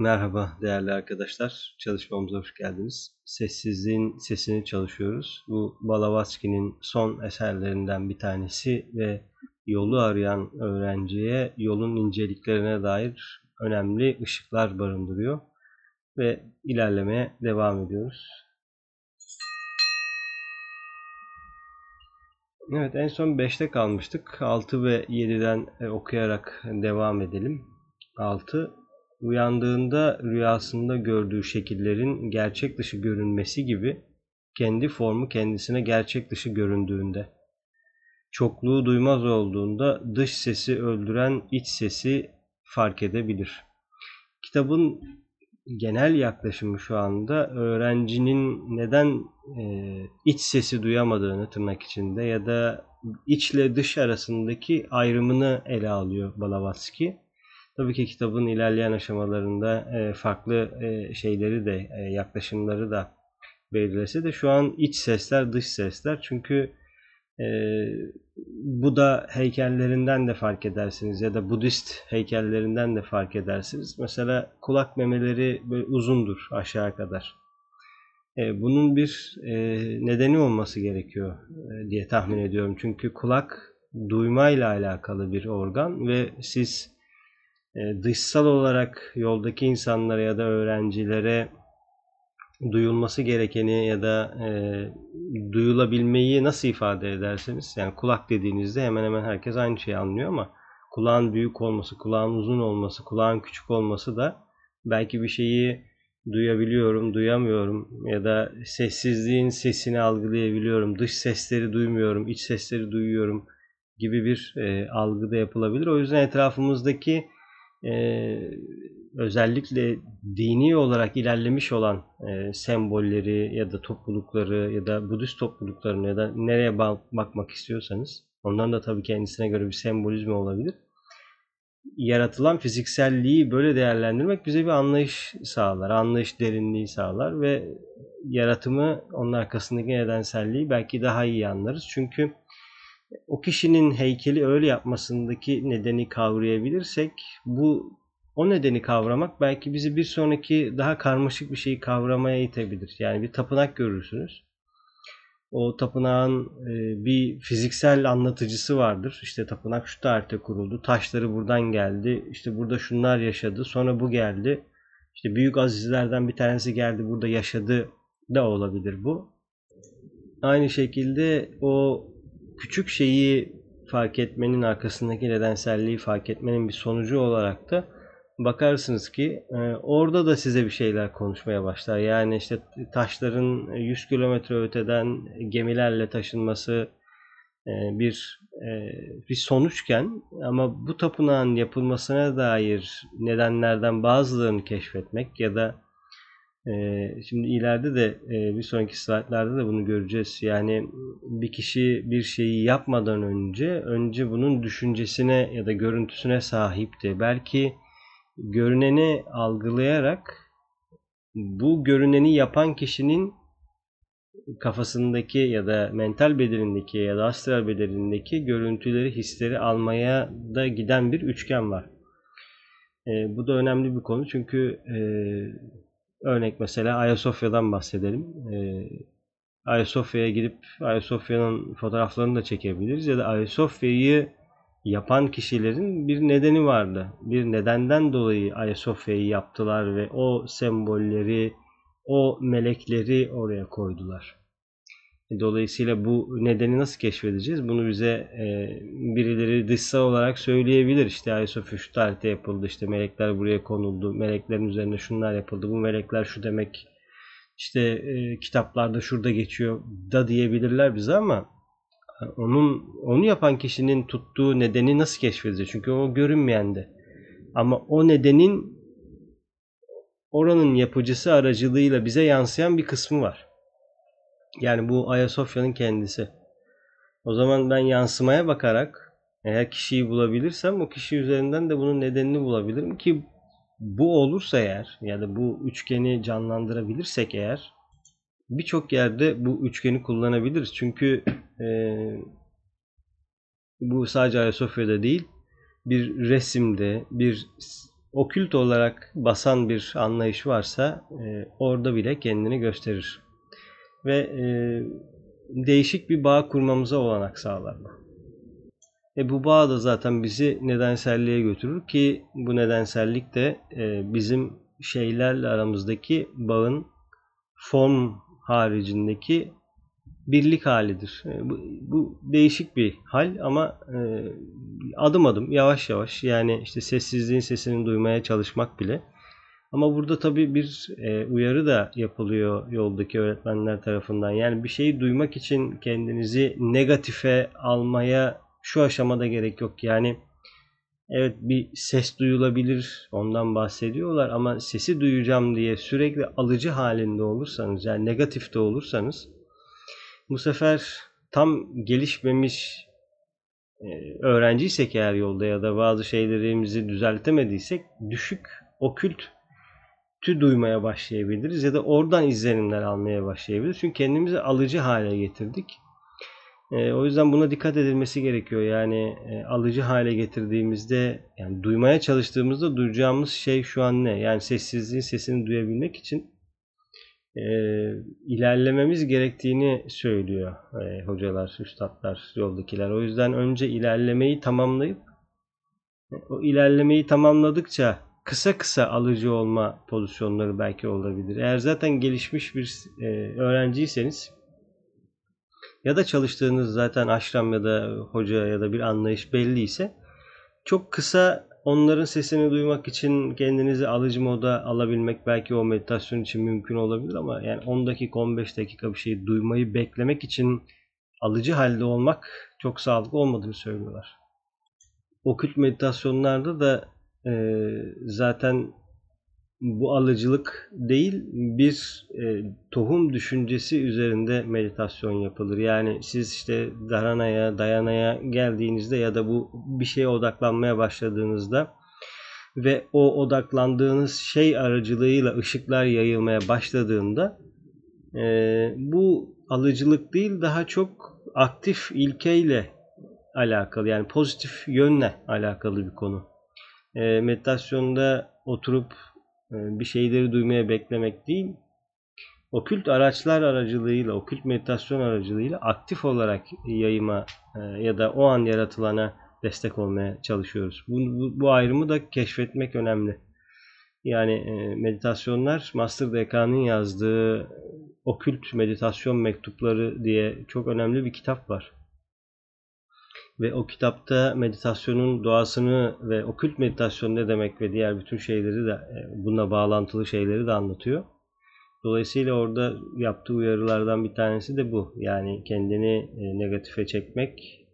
Merhaba değerli arkadaşlar. Çalışmamıza hoş geldiniz. Sessizliğin sesini çalışıyoruz. Bu Balavatsky'nin son eserlerinden bir tanesi ve yolu arayan öğrenciye yolun inceliklerine dair önemli ışıklar barındırıyor. Ve ilerlemeye devam ediyoruz. Evet en son 5'te kalmıştık. 6 ve 7'den e, okuyarak devam edelim. 6 uyandığında rüyasında gördüğü şekillerin gerçek dışı görünmesi gibi kendi formu kendisine gerçek dışı göründüğünde. Çokluğu duymaz olduğunda dış sesi öldüren iç sesi fark edebilir. Kitabın genel yaklaşımı şu anda öğrencinin neden e, iç sesi duyamadığını tırnak içinde ya da içle dış arasındaki ayrımını ele alıyor Balavatsky. Tabii ki kitabın ilerleyen aşamalarında e, farklı e, şeyleri de e, yaklaşımları da belirlese de şu an iç sesler dış sesler çünkü e, Buda heykellerinden de fark edersiniz ya da Budist heykellerinden de fark edersiniz. Mesela kulak memeleri böyle uzundur aşağı kadar. E, bunun bir e, nedeni olması gerekiyor e, diye tahmin ediyorum. Çünkü kulak duymayla alakalı bir organ ve siz dışsal olarak yoldaki insanlara ya da öğrencilere duyulması gerekeni ya da e, duyulabilmeyi nasıl ifade ederseniz yani kulak dediğinizde hemen hemen herkes aynı şeyi anlıyor ama kulağın büyük olması, kulağın uzun olması, kulağın küçük olması da belki bir şeyi duyabiliyorum, duyamıyorum ya da sessizliğin sesini algılayabiliyorum, dış sesleri duymuyorum, iç sesleri duyuyorum gibi bir e, algı da yapılabilir. O yüzden etrafımızdaki e, özellikle dini olarak ilerlemiş olan e, sembolleri ya da toplulukları ya da Budist topluluklarını ya da nereye bakmak istiyorsanız ondan da tabii kendisine göre bir sembolizmi olabilir. Yaratılan fizikselliği böyle değerlendirmek bize bir anlayış sağlar, anlayış derinliği sağlar ve yaratımı onun arkasındaki nedenselliği belki daha iyi anlarız. Çünkü o kişinin heykeli öyle yapmasındaki nedeni kavrayabilirsek bu o nedeni kavramak belki bizi bir sonraki daha karmaşık bir şeyi kavramaya itebilir. Yani bir tapınak görürsünüz. O tapınağın e, bir fiziksel anlatıcısı vardır. İşte tapınak şu tarihte kuruldu. Taşları buradan geldi. İşte burada şunlar yaşadı. Sonra bu geldi. İşte büyük azizlerden bir tanesi geldi burada yaşadı da olabilir bu. Aynı şekilde o küçük şeyi fark etmenin arkasındaki nedenselliği fark etmenin bir sonucu olarak da bakarsınız ki e, orada da size bir şeyler konuşmaya başlar. Yani işte taşların 100 kilometre öteden gemilerle taşınması e, bir e, bir sonuçken ama bu tapınağın yapılmasına dair nedenlerden bazılarını keşfetmek ya da şimdi ileride de e, bir sonraki slaytlarda da bunu göreceğiz. Yani bir kişi bir şeyi yapmadan önce önce bunun düşüncesine ya da görüntüsüne sahipti. Belki görüneni algılayarak bu görüneni yapan kişinin kafasındaki ya da mental bedenindeki ya da astral bedenindeki görüntüleri, hisleri almaya da giden bir üçgen var. E, bu da önemli bir konu çünkü e, Örnek mesela Ayasofya'dan bahsedelim. Ee, Ayasofya'ya gidip Ayasofya'nın fotoğraflarını da çekebiliriz ya da Ayasofya'yı yapan kişilerin bir nedeni vardı. Bir nedenden dolayı Ayasofya'yı yaptılar ve o sembolleri, o melekleri oraya koydular. Dolayısıyla bu nedeni nasıl keşfedeceğiz? Bunu bize e, birileri dışsal olarak söyleyebilir. İşte Ayasofya şu tarihte yapıldı, işte melekler buraya konuldu, meleklerin üzerine şunlar yapıldı, bu melekler şu demek, işte e, kitaplarda şurada geçiyor da diyebilirler bize ama onun onu yapan kişinin tuttuğu nedeni nasıl keşfedeceğiz? Çünkü o görünmeyen de. Ama o nedenin oranın yapıcısı aracılığıyla bize yansıyan bir kısmı var. Yani bu Ayasofya'nın kendisi. O zaman ben yansımaya bakarak eğer kişiyi bulabilirsem o kişi üzerinden de bunun nedenini bulabilirim ki bu olursa eğer ya da bu üçgeni canlandırabilirsek eğer birçok yerde bu üçgeni kullanabiliriz. Çünkü e, bu sadece Ayasofya'da değil bir resimde, bir okült olarak basan bir anlayış varsa e, orada bile kendini gösterir. Ve e, değişik bir bağ kurmamıza olanak sağlar bu. E bu bağ da zaten bizi nedenselliğe götürür ki bu nedensellik de e, bizim şeylerle aramızdaki bağın form haricindeki birlik halidir. E, bu, bu değişik bir hal ama e, adım adım yavaş yavaş yani işte sessizliğin sesini duymaya çalışmak bile. Ama burada tabii bir e, uyarı da yapılıyor yoldaki öğretmenler tarafından. Yani bir şeyi duymak için kendinizi negatife almaya şu aşamada gerek yok. Yani evet bir ses duyulabilir ondan bahsediyorlar ama sesi duyacağım diye sürekli alıcı halinde olursanız yani negatifte olursanız bu sefer tam gelişmemiş e, öğrenciysek eğer yolda ya da bazı şeylerimizi düzeltemediysek düşük okült tü duymaya başlayabiliriz ya da oradan izlenimler almaya başlayabiliriz. Çünkü kendimizi alıcı hale getirdik. E, o yüzden buna dikkat edilmesi gerekiyor. Yani e, alıcı hale getirdiğimizde yani duymaya çalıştığımızda duyacağımız şey şu an ne? Yani sessizliğin sesini duyabilmek için e, ilerlememiz gerektiğini söylüyor e, hocalar, üstadlar, yoldakiler. O yüzden önce ilerlemeyi tamamlayıp o ilerlemeyi tamamladıkça kısa kısa alıcı olma pozisyonları belki olabilir. Eğer zaten gelişmiş bir e, öğrenciyseniz ya da çalıştığınız zaten aşram ya da hoca ya da bir anlayış belliyse çok kısa onların sesini duymak için kendinizi alıcı moda alabilmek belki o meditasyon için mümkün olabilir ama yani 10 dakika 15 dakika bir şeyi duymayı beklemek için alıcı halde olmak çok sağlıklı olmadığını söylüyorlar. Okült meditasyonlarda da e, zaten bu alıcılık değil bir e, tohum düşüncesi üzerinde meditasyon yapılır. Yani siz işte Dharana'ya, Dayana'ya geldiğinizde ya da bu bir şeye odaklanmaya başladığınızda ve o odaklandığınız şey aracılığıyla ışıklar yayılmaya başladığında e, bu alıcılık değil daha çok aktif ilkeyle alakalı yani pozitif yönle alakalı bir konu. E, meditasyonda oturup e, bir şeyleri duymaya beklemek değil, okült araçlar aracılığıyla, okült meditasyon aracılığıyla aktif olarak yayıma e, ya da o an yaratılana destek olmaya çalışıyoruz. Bu, bu, bu ayrımı da keşfetmek önemli. Yani e, meditasyonlar Master Dekan'ın yazdığı Okült Meditasyon Mektupları diye çok önemli bir kitap var. Ve o kitapta meditasyonun doğasını ve okült meditasyon ne demek ve diğer bütün şeyleri de e, bununla bağlantılı şeyleri de anlatıyor. Dolayısıyla orada yaptığı uyarılardan bir tanesi de bu. Yani kendini e, negatife çekmek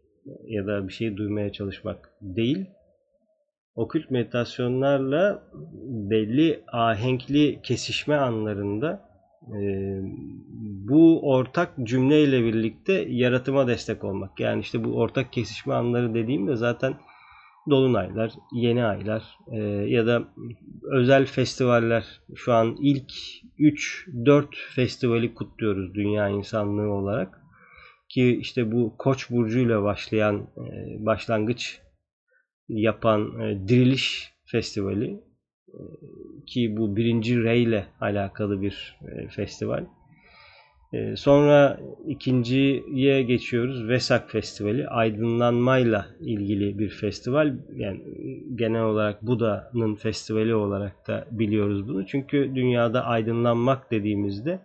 ya da bir şey duymaya çalışmak değil. Okült meditasyonlarla belli ahenkli kesişme anlarında bu ortak cümleyle birlikte yaratıma destek olmak. Yani işte bu ortak kesişme anları dediğimde zaten dolunaylar, yeni aylar e, ya da özel festivaller. Şu an ilk 3-4 festivali kutluyoruz dünya insanlığı olarak. Ki işte bu Koç burcuyla başlayan e, başlangıç yapan e, Diriliş Festivali ki bu birinci Rey ile alakalı bir e, festival. E, sonra ikinciye geçiyoruz. Vesak Festivali. Aydınlanmayla ilgili bir festival. Yani genel olarak Buda'nın festivali olarak da biliyoruz bunu. Çünkü dünyada aydınlanmak dediğimizde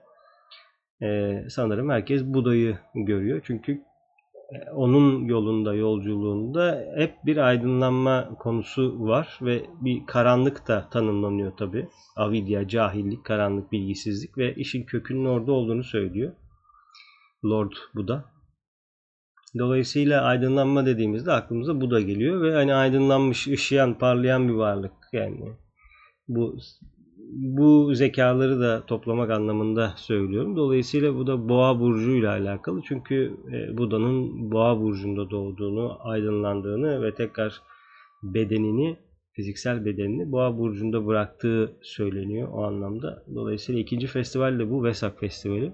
e, sanırım herkes Buda'yı görüyor. Çünkü onun yolunda, yolculuğunda hep bir aydınlanma konusu var ve bir karanlık da tanımlanıyor tabi. Avidya, cahillik, karanlık, bilgisizlik ve işin kökünün orada olduğunu söylüyor. Lord Buda. Dolayısıyla aydınlanma dediğimizde aklımıza Buda geliyor ve hani aydınlanmış, ışıyan, parlayan bir varlık yani. Bu bu zekaları da toplamak anlamında söylüyorum. Dolayısıyla bu da boğa burcu ile alakalı. Çünkü e, Buda'nın boğa burcunda doğduğunu, aydınlandığını ve tekrar bedenini, fiziksel bedenini boğa burcunda bıraktığı söyleniyor o anlamda. Dolayısıyla ikinci festival de bu Vesak Festivali.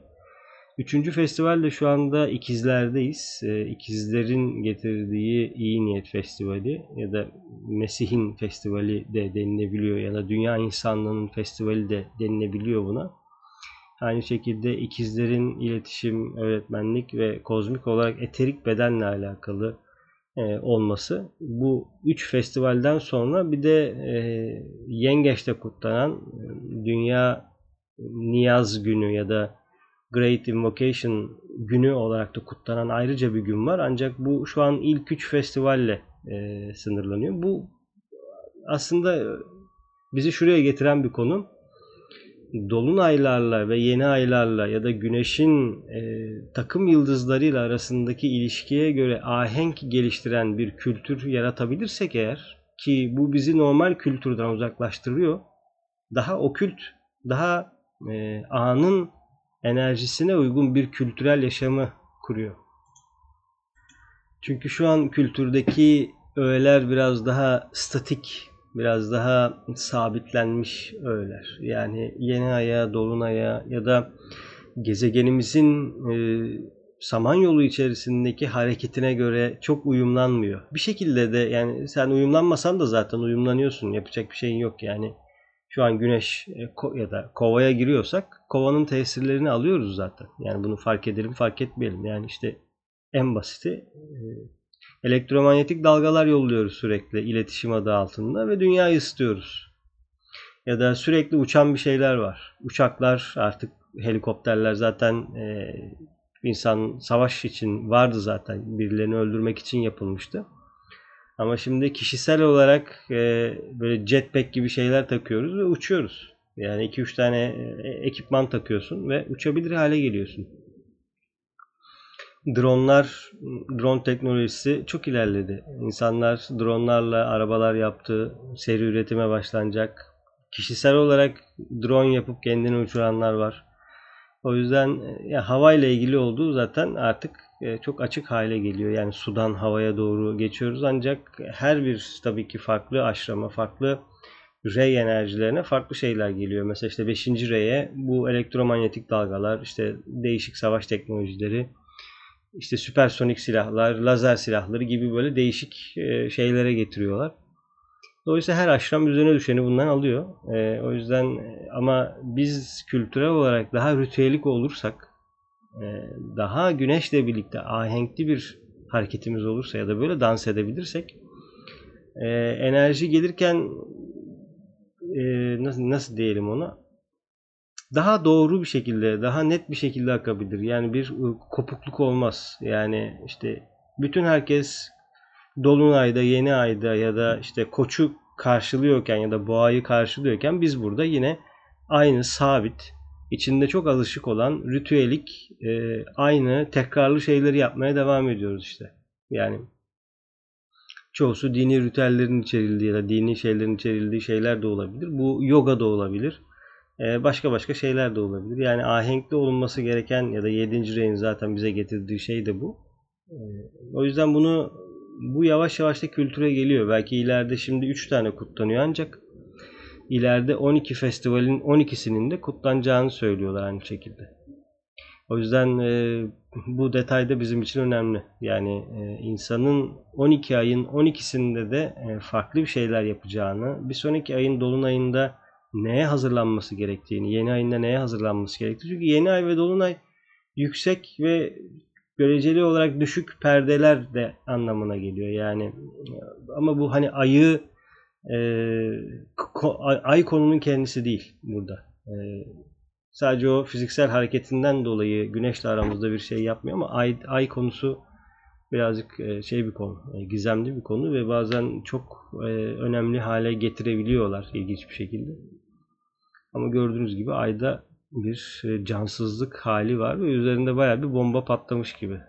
Üçüncü festival de şu anda İkizler'deyiz. Ee, İkizler'in getirdiği İyi Niyet Festivali ya da Mesih'in Festivali de denilebiliyor ya da Dünya İnsanlığı'nın Festivali de denilebiliyor buna. Aynı şekilde ikizlerin iletişim, öğretmenlik ve kozmik olarak eterik bedenle alakalı e, olması. Bu üç festivalden sonra bir de e, Yengeç'te kutlanan e, Dünya Niyaz Günü ya da Great Invocation günü olarak da kutlanan ayrıca bir gün var. Ancak bu şu an ilk üç festivalle e, sınırlanıyor. Bu aslında bizi şuraya getiren bir konu. Dolunaylarla ve yeni aylarla ya da güneşin e, takım yıldızlarıyla arasındaki ilişkiye göre ahenk geliştiren bir kültür yaratabilirsek eğer ki bu bizi normal kültürden uzaklaştırıyor. Daha okült, daha e, anın enerjisine uygun bir kültürel yaşamı kuruyor. Çünkü şu an kültürdeki öğeler biraz daha statik, biraz daha sabitlenmiş öğeler. Yani yeni aya, dolunaya ya da gezegenimizin e, samanyolu içerisindeki hareketine göre çok uyumlanmıyor. Bir şekilde de yani sen uyumlanmasan da zaten uyumlanıyorsun. Yapacak bir şeyin yok yani şu an güneş e, ya da kovaya giriyorsak kovanın tesirlerini alıyoruz zaten. Yani bunu fark edelim fark etmeyelim. Yani işte en basiti e, elektromanyetik dalgalar yolluyoruz sürekli iletişim adı altında ve dünyayı ısıtıyoruz. Ya da sürekli uçan bir şeyler var. Uçaklar artık helikopterler zaten e, insan savaş için vardı zaten. Birilerini öldürmek için yapılmıştı. Ama şimdi kişisel olarak e, böyle jetpack gibi şeyler takıyoruz ve uçuyoruz. Yani 2-3 tane e, ekipman takıyorsun ve uçabilir hale geliyorsun. Dronlar, drone teknolojisi çok ilerledi. İnsanlar dronlarla arabalar yaptı. Seri üretime başlanacak. Kişisel olarak drone yapıp kendini uçuranlar var. O yüzden e, ya havayla ilgili olduğu zaten artık e, çok açık hale geliyor. Yani sudan havaya doğru geçiyoruz ancak her bir tabii ki farklı aşrama, farklı rey enerjilerine farklı şeyler geliyor. Mesela işte 5. reye bu elektromanyetik dalgalar, işte değişik savaş teknolojileri, işte süpersonik silahlar, lazer silahları gibi böyle değişik e, şeylere getiriyorlar. Dolayısıyla her aşram üzerine düşeni bundan alıyor. E, o yüzden ama biz kültürel olarak daha ritüelik olursak daha güneşle birlikte ahenkli bir hareketimiz olursa ya da böyle dans edebilirsek e, enerji gelirken e, nasıl, nasıl diyelim onu daha doğru bir şekilde daha net bir şekilde akabilir. Yani bir kopukluk olmaz. Yani işte bütün herkes dolunayda yeni ayda ya da işte koçu karşılıyorken ya da boğayı karşılıyorken biz burada yine aynı sabit içinde çok alışık olan ritüelik e, aynı tekrarlı şeyleri yapmaya devam ediyoruz işte. Yani çoğusu dini ritüellerin içerildiği ya da dini şeylerin içerildiği şeyler de olabilir. Bu yoga da olabilir. E, başka başka şeyler de olabilir. Yani ahenkli olunması gereken ya da 7. reyin zaten bize getirdiği şey de bu. E, o yüzden bunu bu yavaş yavaş da kültüre geliyor. Belki ileride şimdi 3 tane kutlanıyor ancak ileride 12 festivalin 12'sinin de kutlanacağını söylüyorlar aynı şekilde. O yüzden e, bu detay da bizim için önemli. Yani e, insanın 12 ayın 12'sinde de e, farklı bir şeyler yapacağını, bir sonraki ayın dolunayında neye hazırlanması gerektiğini, yeni ayında neye hazırlanması gerektiğini. Çünkü yeni ay ve dolunay yüksek ve göreceli olarak düşük perdeler de anlamına geliyor. Yani ama bu hani ayı e, ko, ay konunun kendisi değil burada. E, sadece o fiziksel hareketinden dolayı güneşle aramızda bir şey yapmıyor ama ay, ay konusu birazcık e, şey bir konu, e, gizemli bir konu ve bazen çok e, önemli hale getirebiliyorlar ilginç bir şekilde. Ama gördüğünüz gibi ayda bir cansızlık hali var ve üzerinde baya bir bomba patlamış gibi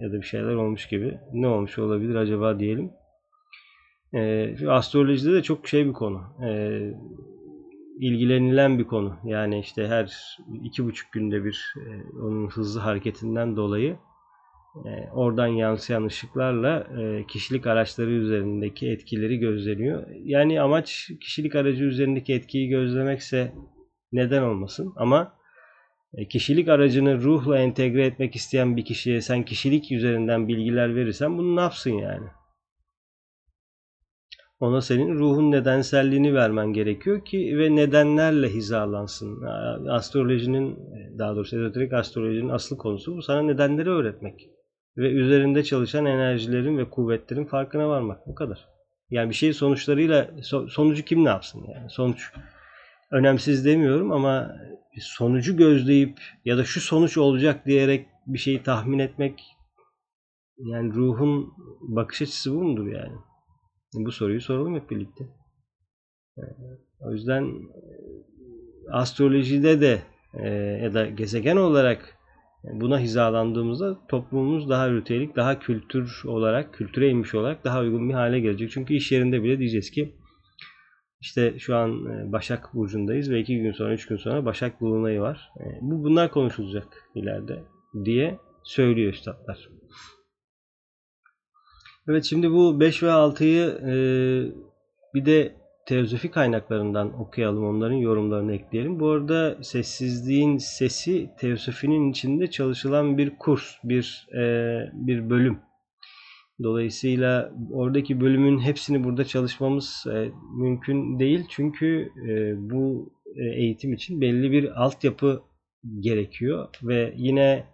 ya da bir şeyler olmuş gibi. Ne olmuş olabilir acaba diyelim. Astrolojide de çok şey bir konu. İlgilenilen bir konu. Yani işte her iki buçuk günde bir e, onun hızlı hareketinden dolayı e, oradan yansıyan ışıklarla e, kişilik araçları üzerindeki etkileri gözleniyor. Yani amaç kişilik aracı üzerindeki etkiyi gözlemekse neden olmasın ama kişilik aracını ruhla entegre etmek isteyen bir kişiye sen kişilik üzerinden bilgiler verirsen bunu ne yapsın yani? Ona senin ruhun nedenselliğini vermen gerekiyor ki ve nedenlerle hizalansın. Astrolojinin daha doğrusu ezoterik astrolojinin asıl konusu bu. Sana nedenleri öğretmek. Ve üzerinde çalışan enerjilerin ve kuvvetlerin farkına varmak. Bu kadar. Yani bir şey sonuçlarıyla sonucu kim ne yapsın yani? Sonuç önemsiz demiyorum ama sonucu gözleyip ya da şu sonuç olacak diyerek bir şeyi tahmin etmek yani ruhun bakış açısı bu mudur yani? Bu soruyu soralım hep birlikte. O yüzden astrolojide de e, ya da gezegen olarak buna hizalandığımızda toplumumuz daha ürtelik, daha kültür olarak, kültüre inmiş olarak daha uygun bir hale gelecek. Çünkü iş yerinde bile diyeceğiz ki işte şu an e, Başak Burcu'ndayız ve iki gün sonra, üç gün sonra Başak Dolunay'ı var. E, bu Bunlar konuşulacak ileride diye söylüyor üstadlar. Evet şimdi bu 5 ve 6'yı e, bir de teozofi kaynaklarından okuyalım. Onların yorumlarını ekleyelim. Bu arada sessizliğin sesi teosofinin içinde çalışılan bir kurs, bir e, bir bölüm. Dolayısıyla oradaki bölümün hepsini burada çalışmamız e, mümkün değil. Çünkü e, bu e, eğitim için belli bir altyapı gerekiyor ve yine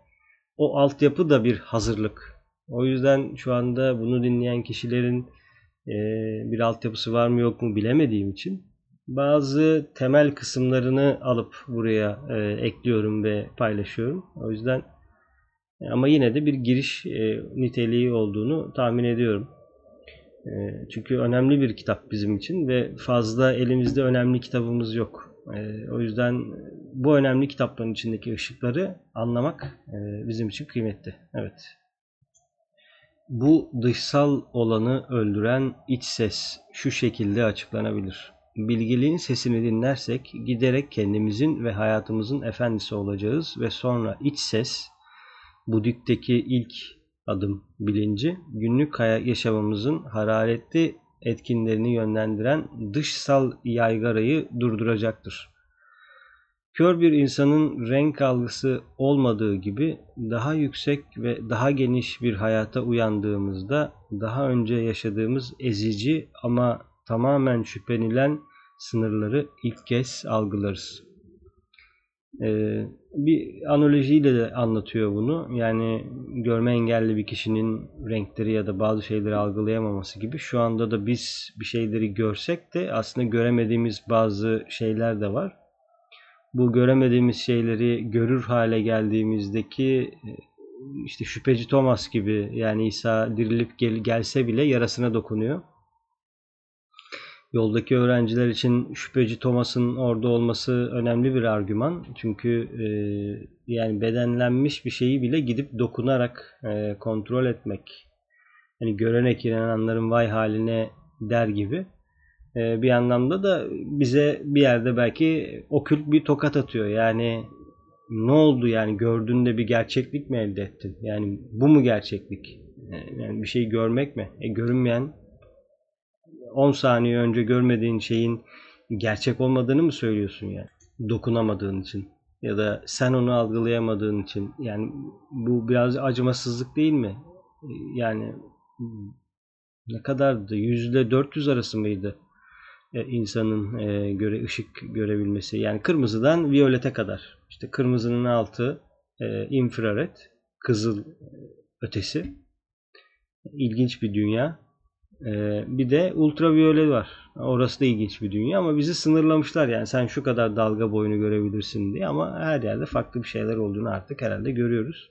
o altyapı da bir hazırlık. O yüzden şu anda bunu dinleyen kişilerin e, bir altyapısı var mı yok mu bilemediğim için bazı temel kısımlarını alıp buraya e, ekliyorum ve paylaşıyorum. O yüzden ama yine de bir giriş e, niteliği olduğunu tahmin ediyorum. E, çünkü önemli bir kitap bizim için ve fazla elimizde önemli kitabımız yok. E, o yüzden bu önemli kitapların içindeki ışıkları anlamak e, bizim için kıymetli. Evet. Bu dışsal olanı öldüren iç ses şu şekilde açıklanabilir. Bilgiliğin sesini dinlersek giderek kendimizin ve hayatımızın efendisi olacağız ve sonra iç ses Budik'teki ilk adım bilinci günlük yaşamımızın hararetli etkinlerini yönlendiren dışsal yaygarayı durduracaktır. Kör bir insanın renk algısı olmadığı gibi daha yüksek ve daha geniş bir hayata uyandığımızda daha önce yaşadığımız ezici ama tamamen şüphenilen sınırları ilk kez algılarız. Ee, bir analojiyle de anlatıyor bunu. Yani görme engelli bir kişinin renkleri ya da bazı şeyleri algılayamaması gibi. Şu anda da biz bir şeyleri görsek de aslında göremediğimiz bazı şeyler de var. Bu göremediğimiz şeyleri görür hale geldiğimizdeki işte şüpheci Thomas gibi yani İsa dirilip gel, gelse bile yarasına dokunuyor yoldaki öğrenciler için şüpheci Thomas'ın orada olması önemli bir argüman. Çünkü e, yani bedenlenmiş bir şeyi bile gidip dokunarak e, kontrol etmek. Hani görenek inananların vay haline der gibi. E, bir anlamda da bize bir yerde belki okült bir tokat atıyor. Yani ne oldu yani gördüğünde bir gerçeklik mi elde ettin? Yani bu mu gerçeklik? Yani bir şeyi görmek mi? E görünmeyen 10 saniye önce görmediğin şeyin gerçek olmadığını mı söylüyorsun yani? Dokunamadığın için ya da sen onu algılayamadığın için yani bu biraz acımasızlık değil mi? Yani ne kadardı? Yüzde 400 arası mıydı? E, insanın e, göre ışık görebilmesi. Yani kırmızıdan viyolete kadar. İşte kırmızının altı e, infrared, kızıl ötesi. İlginç bir dünya. Bir de ultraviyole var. Orası da ilginç bir dünya ama bizi sınırlamışlar yani sen şu kadar dalga boyunu görebilirsin diye ama her yerde farklı bir şeyler olduğunu artık herhalde görüyoruz.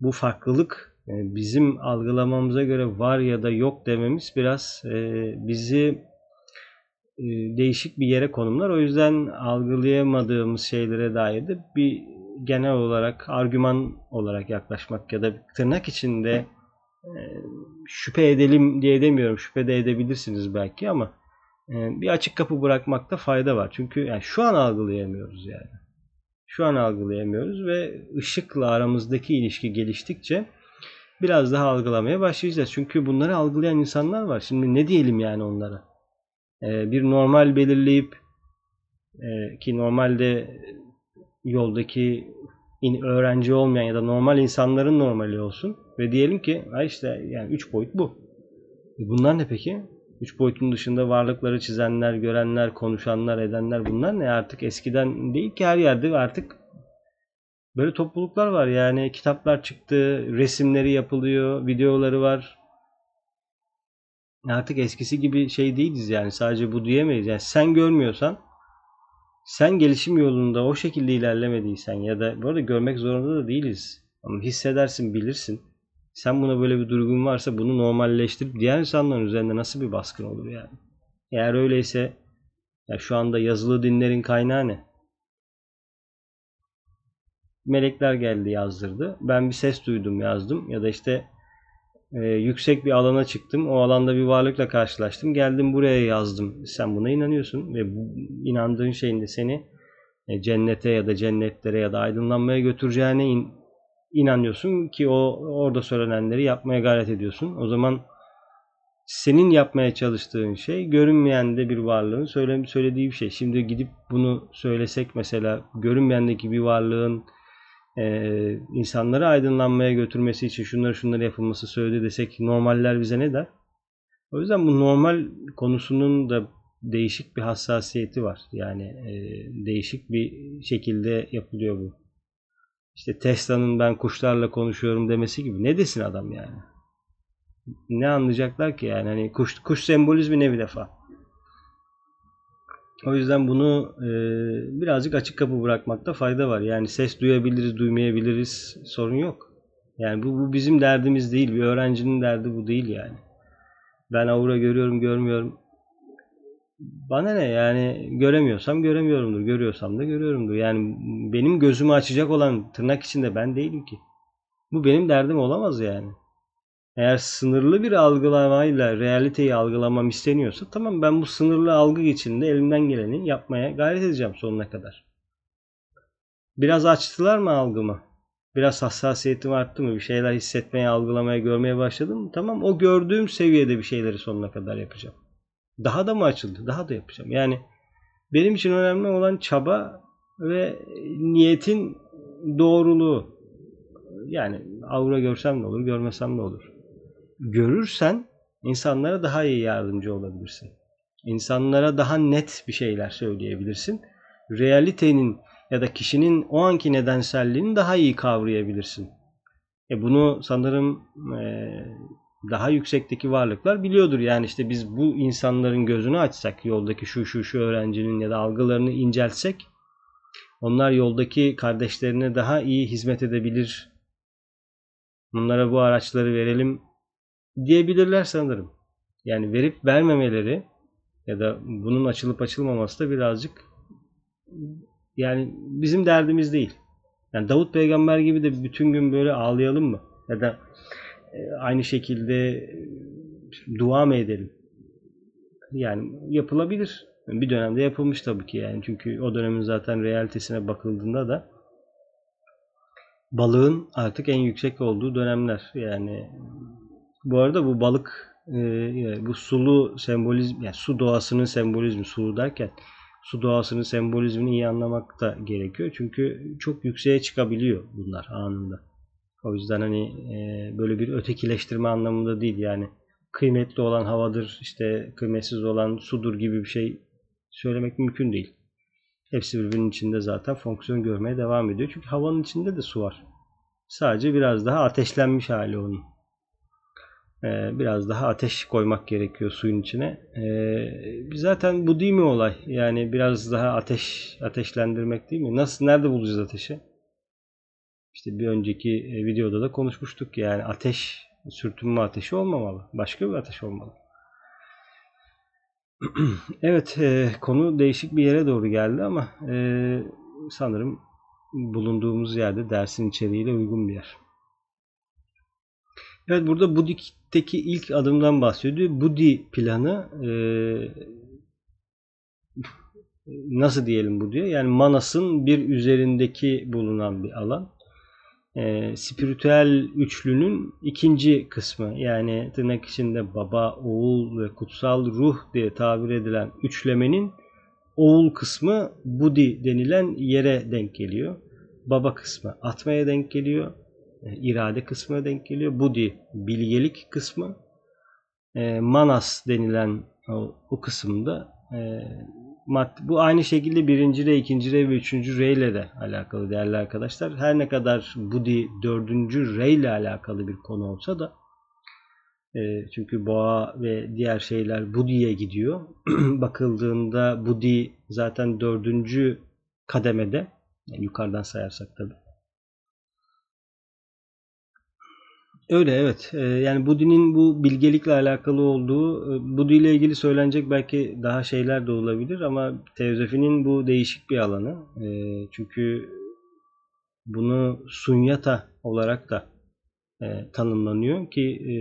Bu farklılık bizim algılamamıza göre var ya da yok dememiz biraz bizi değişik bir yere konumlar. O yüzden algılayamadığımız şeylere dair de bir genel olarak argüman olarak yaklaşmak ya da tırnak içinde ee, şüphe edelim diye demiyorum. Şüphe de edebilirsiniz belki ama e, bir açık kapı bırakmakta fayda var. Çünkü yani şu an algılayamıyoruz yani. Şu an algılayamıyoruz ve ışıkla aramızdaki ilişki geliştikçe biraz daha algılamaya başlayacağız. Çünkü bunları algılayan insanlar var. Şimdi ne diyelim yani onlara? Ee, bir normal belirleyip e, ki normalde yoldaki öğrenci olmayan ya da normal insanların normali olsun ve diyelim ki ha işte yani 3 boyut bu. E bunlar ne peki? 3 boyutun dışında varlıkları çizenler, görenler, konuşanlar, edenler bunlar ne? Artık eskiden değil ki her yerde artık böyle topluluklar var. Yani kitaplar çıktı, resimleri yapılıyor, videoları var. Artık eskisi gibi şey değiliz yani sadece bu diyemeyiz. Yani sen görmüyorsan sen gelişim yolunda o şekilde ilerlemediysen ya da bu arada görmek zorunda da değiliz. Ama hissedersin, bilirsin. Sen buna böyle bir duygun varsa bunu normalleştirip diğer insanların üzerinde nasıl bir baskın olur yani? Eğer öyleyse ya şu anda yazılı dinlerin kaynağı ne? Melekler geldi yazdırdı. Ben bir ses duydum yazdım ya da işte e, yüksek bir alana çıktım. O alanda bir varlıkla karşılaştım. Geldim buraya yazdım. Sen buna inanıyorsun ve bu inandığın şeyin de seni e, cennete ya da cennetlere ya da aydınlanmaya götüreceğine in, inanıyorsun ki o orada söylenenleri yapmaya gayret ediyorsun. O zaman senin yapmaya çalıştığın şey görünmeyen de bir varlığın söyle, söylediği bir şey. Şimdi gidip bunu söylesek mesela görünmeyendeki bir varlığın e, insanları aydınlanmaya götürmesi için şunları şunları yapılması söyledi desek normaller bize ne der? O yüzden bu normal konusunun da değişik bir hassasiyeti var. Yani e, değişik bir şekilde yapılıyor bu. İşte Tesla'nın ben kuşlarla konuşuyorum demesi gibi. Ne desin adam yani? Ne anlayacaklar ki yani? Hani kuş, kuş sembolizmi ne bir defa? O yüzden bunu e, birazcık açık kapı bırakmakta fayda var. Yani ses duyabiliriz, duymayabiliriz. Sorun yok. Yani bu, bu bizim derdimiz değil. Bir öğrencinin derdi bu değil yani. Ben aura görüyorum, görmüyorum. Bana ne yani göremiyorsam göremiyorumdur. Görüyorsam da görüyorumdur. Yani benim gözümü açacak olan tırnak içinde ben değilim ki. Bu benim derdim olamaz yani. Eğer sınırlı bir algılamayla realiteyi algılamam isteniyorsa tamam ben bu sınırlı algı içinde elimden geleni yapmaya gayret edeceğim sonuna kadar. Biraz açtılar mı algımı? Biraz hassasiyetim arttı mı? Bir şeyler hissetmeye, algılamaya, görmeye başladım mı? Tamam o gördüğüm seviyede bir şeyleri sonuna kadar yapacağım. Daha da mı açıldı? Daha da yapacağım. Yani benim için önemli olan çaba ve niyetin doğruluğu. Yani aura görsem ne olur, görmesem ne olur görürsen insanlara daha iyi yardımcı olabilirsin. İnsanlara daha net bir şeyler söyleyebilirsin. Realitenin ya da kişinin o anki nedenselliğini daha iyi kavrayabilirsin. E bunu sanırım e, daha yüksekteki varlıklar biliyordur. Yani işte biz bu insanların gözünü açsak, yoldaki şu şu şu öğrencinin ya da algılarını inceltsek, onlar yoldaki kardeşlerine daha iyi hizmet edebilir. Bunlara bu araçları verelim diyebilirler sanırım. Yani verip vermemeleri ya da bunun açılıp açılmaması da birazcık yani bizim derdimiz değil. Yani Davut peygamber gibi de bütün gün böyle ağlayalım mı? Ya da e, aynı şekilde dua mı edelim? Yani yapılabilir. Bir dönemde yapılmış tabii ki yani. Çünkü o dönemin zaten realitesine bakıldığında da balığın artık en yüksek olduğu dönemler. Yani bu arada bu balık e, bu sulu sembolizm yani su doğasının sembolizmi sulu derken su doğasının sembolizmini iyi anlamak da gerekiyor. Çünkü çok yükseğe çıkabiliyor bunlar anında. O yüzden hani e, böyle bir ötekileştirme anlamında değil yani kıymetli olan havadır işte kıymetsiz olan sudur gibi bir şey söylemek mümkün değil. Hepsi birbirinin içinde zaten fonksiyon görmeye devam ediyor. Çünkü havanın içinde de su var. Sadece biraz daha ateşlenmiş hali onun. Ee, biraz daha ateş koymak gerekiyor suyun içine. Ee, zaten bu değil mi olay? Yani biraz daha ateş ateşlendirmek değil mi? Nasıl nerede bulacağız ateşi? İşte bir önceki e, videoda da konuşmuştuk yani ateş sürtünme ateşi olmamalı. Başka bir ateş olmalı. evet e, konu değişik bir yere doğru geldi ama e, sanırım bulunduğumuz yerde dersin içeriğiyle uygun bir yer. Evet burada Budik'teki ilk adımdan bahsediyor. Budi planı e, nasıl diyelim bu diyor. Yani Manas'ın bir üzerindeki bulunan bir alan. E, spiritüel üçlünün ikinci kısmı. Yani tırnak içinde baba, oğul ve kutsal ruh diye tabir edilen üçlemenin oğul kısmı Budi denilen yere denk geliyor. Baba kısmı Atma'ya denk geliyor. E, irade kısmına denk geliyor. Budi bilgelik kısmı. E, Manas denilen o, o kısımda e, bu aynı şekilde birinci re, ikinci re ve üçüncü re ile de alakalı değerli arkadaşlar. Her ne kadar Budi dördüncü re ile alakalı bir konu olsa da e, çünkü boğa ve diğer şeyler Budi'ye gidiyor. Bakıldığında Budi zaten dördüncü kademede. Yani yukarıdan sayarsak tabi. Öyle evet. Ee, yani Budi'nin bu bilgelikle alakalı olduğu, e, Budi ile ilgili söylenecek belki daha şeyler de olabilir ama teozofinin bu değişik bir alanı. Ee, çünkü bunu sunyata olarak da e, tanımlanıyor ki e,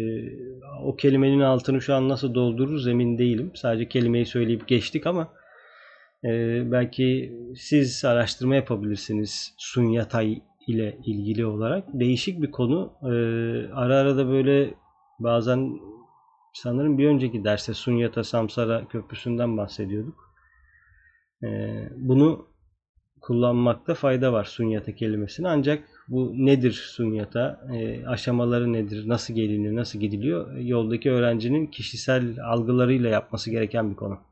o kelimenin altını şu an nasıl doldururuz emin değilim. Sadece kelimeyi söyleyip geçtik ama belki siz araştırma yapabilirsiniz sunyatay ile ilgili olarak değişik bir konu. Ee, ara ara da böyle bazen sanırım bir önceki derste Sunyata Samsara Köprüsü'nden bahsediyorduk. Ee, bunu kullanmakta fayda var Sunyata kelimesini. Ancak bu nedir Sunyata? E, aşamaları nedir? Nasıl gelinir? Nasıl gidiliyor? Yoldaki öğrencinin kişisel algılarıyla yapması gereken bir konu.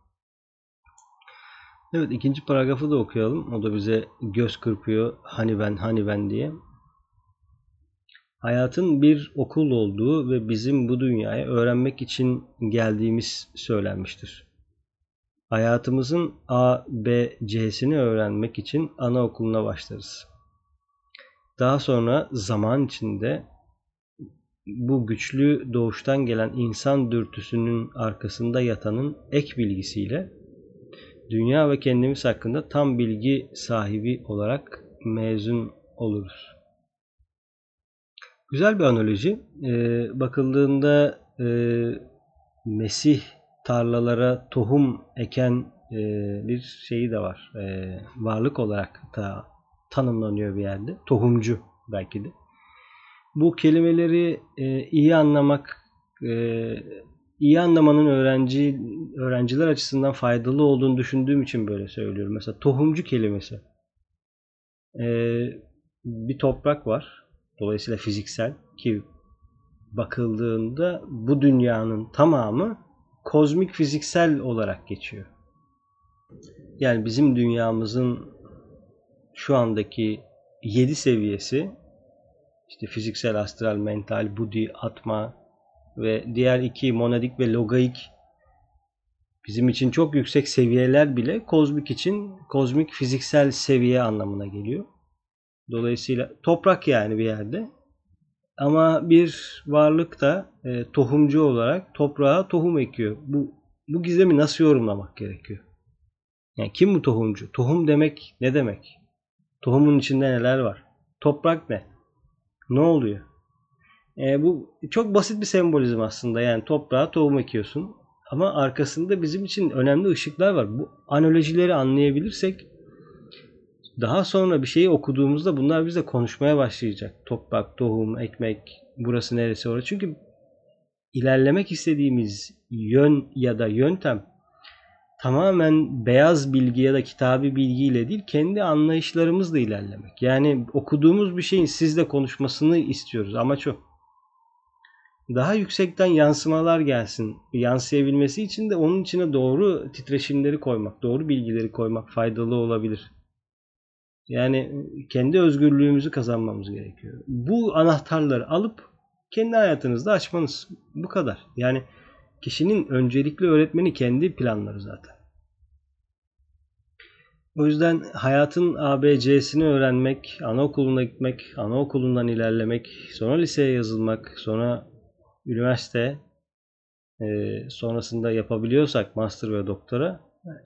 Evet ikinci paragrafı da okuyalım. O da bize göz kırpıyor. Hani ben, hani ben diye. Hayatın bir okul olduğu ve bizim bu dünyaya öğrenmek için geldiğimiz söylenmiştir. Hayatımızın A, B, C'sini öğrenmek için anaokuluna başlarız. Daha sonra zaman içinde bu güçlü doğuştan gelen insan dürtüsünün arkasında yatanın ek bilgisiyle dünya ve kendimiz hakkında tam bilgi sahibi olarak mezun oluruz. Güzel bir analoji. Ee, bakıldığında e, Mesih tarlalara tohum eken e, bir şeyi de var. E, varlık olarak da tanımlanıyor bir yerde. Tohumcu belki de. Bu kelimeleri e, iyi anlamak e, iyi anlamanın öğrenci öğrenciler açısından faydalı olduğunu düşündüğüm için böyle söylüyorum. Mesela tohumcu kelimesi. Ee, bir toprak var. Dolayısıyla fiziksel ki bakıldığında bu dünyanın tamamı kozmik fiziksel olarak geçiyor. Yani bizim dünyamızın şu andaki 7 seviyesi işte fiziksel, astral, mental, budi, atma, ve diğer iki monadik ve logaik bizim için çok yüksek seviyeler bile kozmik için kozmik fiziksel seviye anlamına geliyor. Dolayısıyla toprak yani bir yerde. Ama bir varlık da e, tohumcu olarak toprağa tohum ekiyor. Bu, bu gizemi nasıl yorumlamak gerekiyor? Yani kim bu tohumcu? Tohum demek ne demek? Tohumun içinde neler var? Toprak ne? Ne oluyor? E, bu çok basit bir sembolizm aslında. Yani toprağa tohum ekiyorsun. Ama arkasında bizim için önemli ışıklar var. Bu analojileri anlayabilirsek daha sonra bir şeyi okuduğumuzda bunlar bize konuşmaya başlayacak. Toprak, tohum, ekmek, burası neresi orası. Çünkü ilerlemek istediğimiz yön ya da yöntem tamamen beyaz bilgi ya da kitabi bilgiyle değil kendi anlayışlarımızla ilerlemek. Yani okuduğumuz bir şeyin sizle konuşmasını istiyoruz. Amaç o daha yüksekten yansımalar gelsin. Yansıyabilmesi için de onun içine doğru titreşimleri koymak, doğru bilgileri koymak faydalı olabilir. Yani kendi özgürlüğümüzü kazanmamız gerekiyor. Bu anahtarları alıp kendi hayatınızda açmanız. Bu kadar. Yani kişinin öncelikli öğretmeni kendi planları zaten. O yüzden hayatın ABC'sini öğrenmek, anaokuluna gitmek, anaokulundan ilerlemek, sonra liseye yazılmak, sonra üniversite e, sonrasında yapabiliyorsak master ve doktora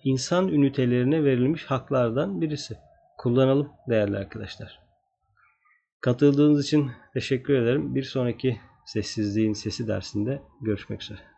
insan ünitelerine verilmiş haklardan birisi. Kullanalım değerli arkadaşlar. Katıldığınız için teşekkür ederim. Bir sonraki sessizliğin sesi dersinde görüşmek üzere.